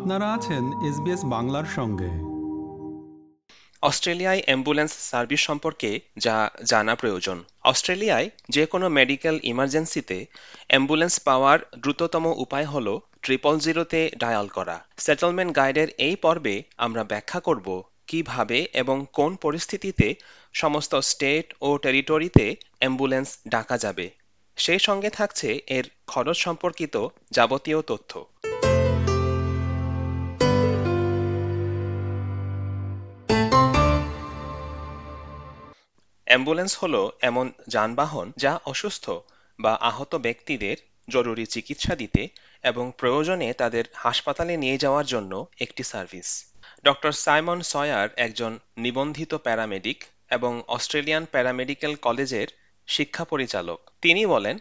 আপনারা আছেন এসবিএস বাংলার সঙ্গে। অস্ট্রেলিয়ায় অ্যাম্বুলেন্স সার্ভিস সম্পর্কে যা জানা প্রয়োজন। অস্ট্রেলিয়ায় যে কোনো মেডিকেল ইমার্জেন্সিতে অ্যাম্বুলেন্স পাওয়ার দ্রুততম উপায় হল ট্রিপল জিরোতে ডায়াল করা। সেটেলমেন্ট গাইডের এই পর্বে আমরা ব্যাখ্যা করব কীভাবে এবং কোন পরিস্থিতিতে সমস্ত স্টেট ও টেরিটরিতে অ্যাম্বুলেন্স ডাকা যাবে। সেই সঙ্গে থাকছে এর খরচ সম্পর্কিত যাবতীয় তথ্য। অ্যাম্বুলেন্স হল এমন যানবাহন যা অসুস্থ বা আহত ব্যক্তিদের জরুরি চিকিৎসা দিতে এবং প্রয়োজনে তাদের হাসপাতালে নিয়ে যাওয়ার জন্য একটি সার্ভিস। ডক্টর সাইমন সয়ার একজন নিবন্ধিত প্যারামেডিক এবং অস্ট্রেলিয়ান প্যারামেডিক্যাল কলেজের শিক্ষা পরিচালক। তিনি বলেন,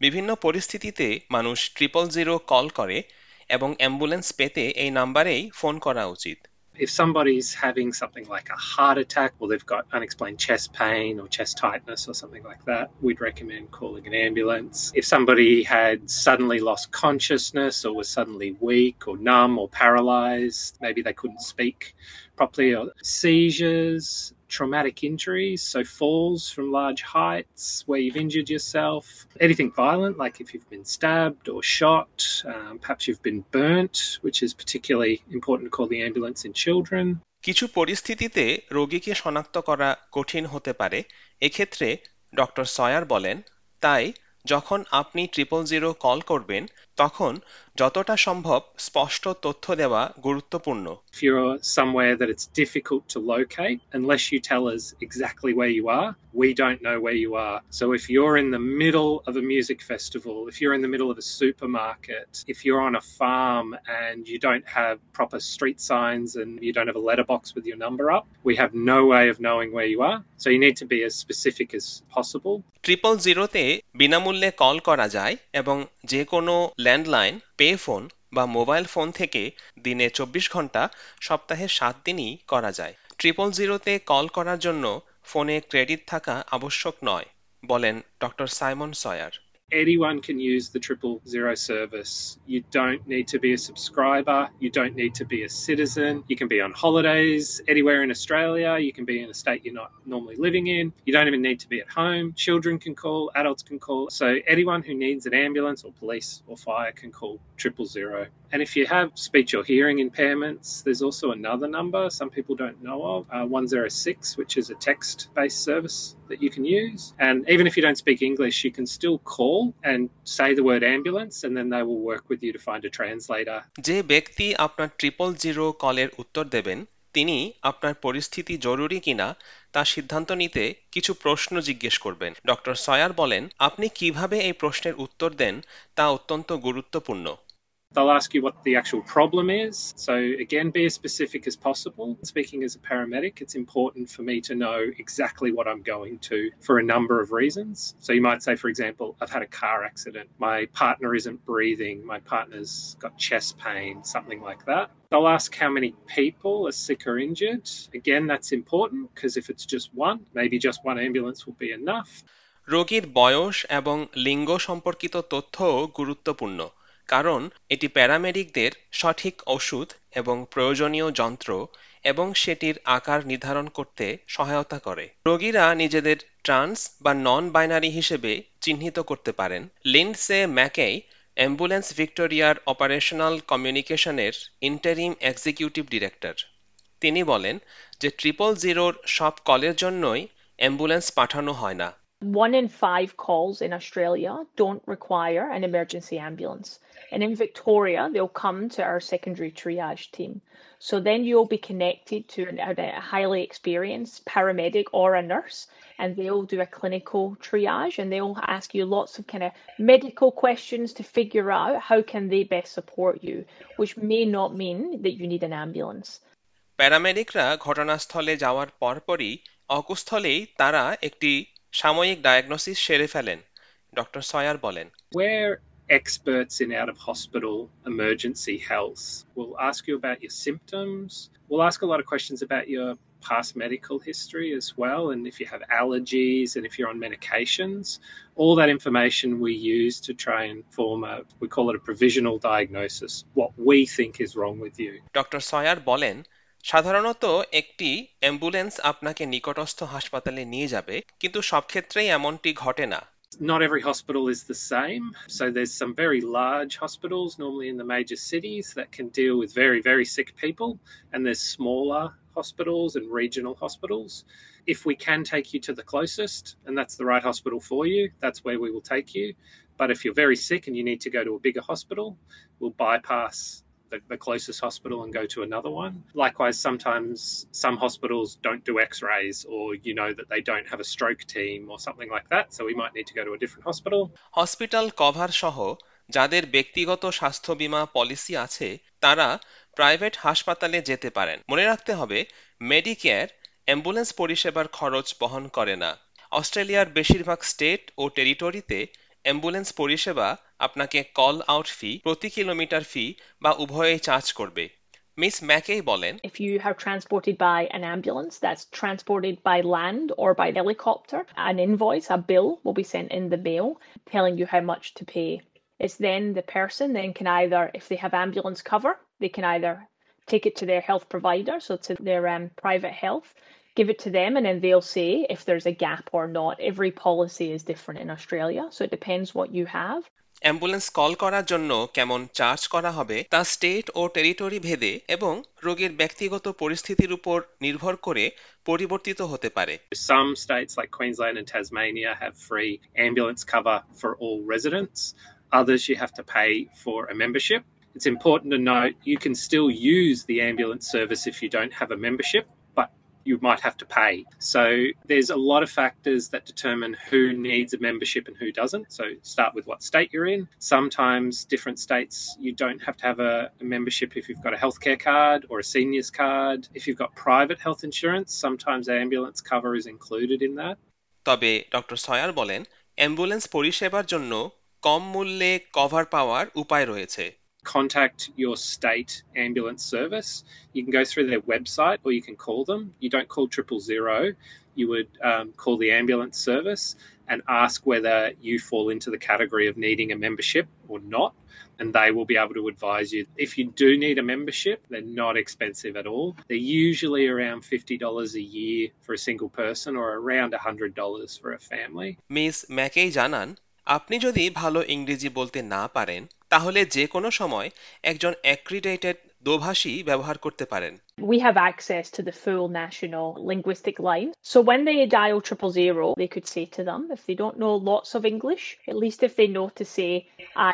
বিভিন্ন পরিস্থিতিতে মানুষ ট্রিপল জিরো কল করে এবং অ্যাম্বুলেন্স পেতে এই নাম্বারেই ফোন করা উচিত। If somebody's having something like a heart attack or they've got unexplained chest pain or chest tightness or something like that, we'd recommend calling an ambulance. If somebody had suddenly lost consciousness or was suddenly weak or numb or paralyzed, maybe they couldn't speak properly, or seizures, traumatic injuries, so falls from large heights where you've injured yourself, anything violent, like if you've been stabbed or shot, um, perhaps you've been burnt, which is particularly important to call the ambulance in children. কিছু পরিস্থিতিতে রোগীকে শনাক্ত করা কঠিন হতে পারে এক্ষেত্রে doctor Sawyer বলেন তাই যখন আপনি ট্রিপল জিরো কল করবেন তখন যতটা সম্ভব স্পষ্ট তথ্য দেওয়া গুরুত্বপূর্ণ If you're somewhere that it's difficult to locate, unless you tell us exactly where you are, we don't know where you are. So if you're in the middle of a music festival, if you're in the middle of a supermarket, if you're on a farm and you don't have proper street signs and you don't have a letterbox with your number up, we have no way of knowing where you are. So you need to be as specific as possible. Triple জিরোতে বিনামূল্যে call করা যায় এবং যে কোনো landline pay phone বা mobile phone থেকে দিনে চব্বিশ ঘণ্টা, সপ্তাহে সাত দিনই করা যায়। ট্রিপল জিরোতে কল করার জন্য ফোনে ক্রেডিট থাকা আবশ্যক নয়, বলেন doctor Simon Sawyer. Anyone can use the triple zero service. You don't need to be a subscriber. You don't need to be a citizen. You can be on holidays anywhere in Australia. You can be in a state you're not normally living in. You don't even need to be at home. Children can call, adults can call. So anyone who needs an ambulance or police or fire can call triple zero. And if you have speech or hearing impairments, there's also another number some people don't know of uh, 106, which is a text based service that you can use. And even if you don't speak English, you can still call and say the word ambulance, and then they will work with you to find a translator. যে ব্যক্তি আপনার triple zero কলের উত্তর দেবেন তিনি আপনার পরিস্থিতি জরুরি কিনা তা সিদ্ধান্ত নিতে কিছু প্রশ্ন জিজ্ঞেস করবেন ডক্টর সয়ার বলেন আপনি কীভাবে এই প্রশ্নের উত্তর দেন তা অত্যন্ত গুরুত্বপূর্ণ They'll ask you what the actual problem is. So, again, be as specific as possible. Speaking as a paramedic, it's important for me to know exactly what I'm going to for a number of reasons. So, you might say, for example, I've had a car accident, my partner isn't breathing, my partner's got chest pain, something like that. They'll ask how many people are sick or injured. Again, that's important because if it's just one, maybe just one ambulance will be enough. রোগীর বয়স এবং লিঙ্গ সম্পর্কিত তথ্যও গুরুত্বপূর্ণ কারণ এটি প্যারামেডিকদের সঠিক ওষুধ এবং প্রয়োজনীয় যন্ত্র এবং সেটির আকার নির্ধারণ করতে সহায়তা করে। রোগীরা নিজেদের ট্রান্স বা নন বাইনারি হিসেবে চিহ্নিত করতে পারেন। লিন্ডসে ম্যাকেই অ্যাম্বুলেন্স ভিক্টোরিয়ার অপারেশনাল কমিউনিকেশনের ইন্টারিম এক্সিকিউটিভ ডিরেক্টর। তিনি বলেন যে ট্রিপল জিরোর সব কলের জন্যই অ্যাম্বুলেন্স পাঠানো হয় না। One in five calls in Australia don't require an emergency ambulance. And in Victoria, they'll come to our secondary triage team. So then you'll be connected to a highly experienced paramedic or a nurse, and they'll do a clinical triage and they'll ask you lots of kind of medical questions to figure out how can they best support you, which may not mean that you need an ambulance. প্যারামেডিকরা ঘটনাস্থলে যাওয়ার পরপরই অকুস্থলেই তারা একটি সাময়িক diagnosis সেরে ফেলেন doctor Sawyer বলেন Where experts in out of hospital emergency health. We'll ask you about your symptoms. We'll ask a lot of questions about your past medical history as well. And if you have allergies and if you're on medications, all that information we use to try and form a, we call it a provisional diagnosis, what we think is wrong with you. Doctor Sawyer বলেন সাধারণত একটি ambulance আপনাকে নিকটস্থ হাসপাতালে নিয়ে যাবে কিন্তু সব ক্ষেত্রেই এমনটি ঘটে না Not every hospital is the same. So there's some very large hospitals, normally in the major cities, that can deal with very, very sick people. And there's smaller hospitals and regional hospitals. If we can take you to the closest, and that's the right hospital for you, that's where we will take you. But if you're very sick and you need to go to a bigger hospital, we'll bypass the, the closest hospital and go to another one. Likewise, sometimes some hospitals don't do x rays or you know that they don't have a stroke team or something like that. So we might need to go to a different hospital. Hospital cover সহ যাদের ব্যক্তিগত স্বাস্থ্য বীমা policy আছে তারা private হাসপাতালে যেতে পারেন মনে রাখতে হবে মেডিকেয়ার অ্যাম্বুলেন্স পরিষেবার খরচ বহন করে না অস্ট্রেলিয়ার বেশিরভাগ স্টেট ও টেরিটরিতে অ্যাম্বুলেন্স পরিষেবা আপনাকে কল আউট ফি প্রতি কিলোমিটার ফি বা উভয়েই চার্জ করবে মিস ম্যাকেই বলেন If you are transported by an ambulance that's transported by land or by helicopter, an invoice, a bill will be sent in the mail telling you how much to pay. It's then the person then can either, if they have ambulance cover, they can either take it to their health provider, so to their um, private health, give it to them, and then they'll say if there's a gap or not. Every policy is different in Australia, so it depends what you have. Ambulance call করার জন্য কেমন charge করা হবে তা state ও territory ভেদে এবং রোগীর ব্যক্তিগত পরিস্থিতির উপর নির্ভর করে পরিবর্তিত হতে পারে Some states like Queensland and Tasmania have free ambulance cover for all residents. Others you have to pay for a membership. It's important to note you can still use the ambulance service if you don't have a membership, but you might have to pay. So there's a lot of factors that determine who needs a membership and who doesn't. So start with what state you're in. Sometimes different states you don't have to have a, a membership if you've got a healthcare card or a seniors card. If you've got private health insurance, sometimes ambulance cover is included in that. তবে doctor Sawyer বলেন ambulance পরিষেবার জন্য কম মূল্যে cover পাওয়ার উপায় রয়েছে contact your state ambulance service. You can go through their website or you can call them. You don't call triple zero. You would um, call the ambulance service and ask whether you fall into the category of needing a membership or not. And they will be able to advise you. If you do need a membership, they're not expensive at all. They're usually around $50 a year for a single person or around $100 for a family. Miss McKay জানান আপনি যদি ভালো ইংরেজি বলতে না পারেন তাহলে যে কোনো সময় একজন অ্যাক্রিডেটেড দোভাষী ব্যবহার করতে পারেন We have access to the full national linguistic line. So when they dial triple zero, they could say to them, if they don't know lots of English, at least if they know to say,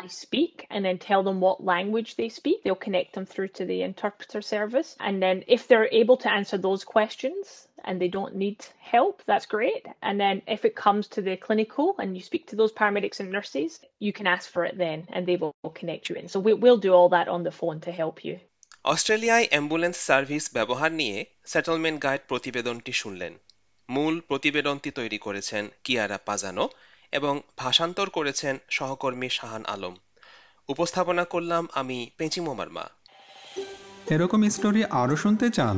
I speak, and then tell them what language they speak, they'll connect them through to the interpreter service. And then if they're able to answer those questions and they don't need help, that's great. And then if it comes to the clinical and you speak to those paramedics and nurses, you can ask for it then and they will connect you in. So we, we'll do all that on the phone to help you. অস্ট্রেলিয়ায় ambulance service ব্যবহার নিয়ে settlement guide প্রতিবেদনটি শুনলেন মূল প্রতিবেদনটি তৈরি করেছেন কিয়ারা পাজানো এবং ভাষান্তর করেছেন সহকর্মী শাহান আলম উপস্থাপনা করলাম আমি পেঁচিমো মার্মা এরকম স্টোরি আরও শুনতে চান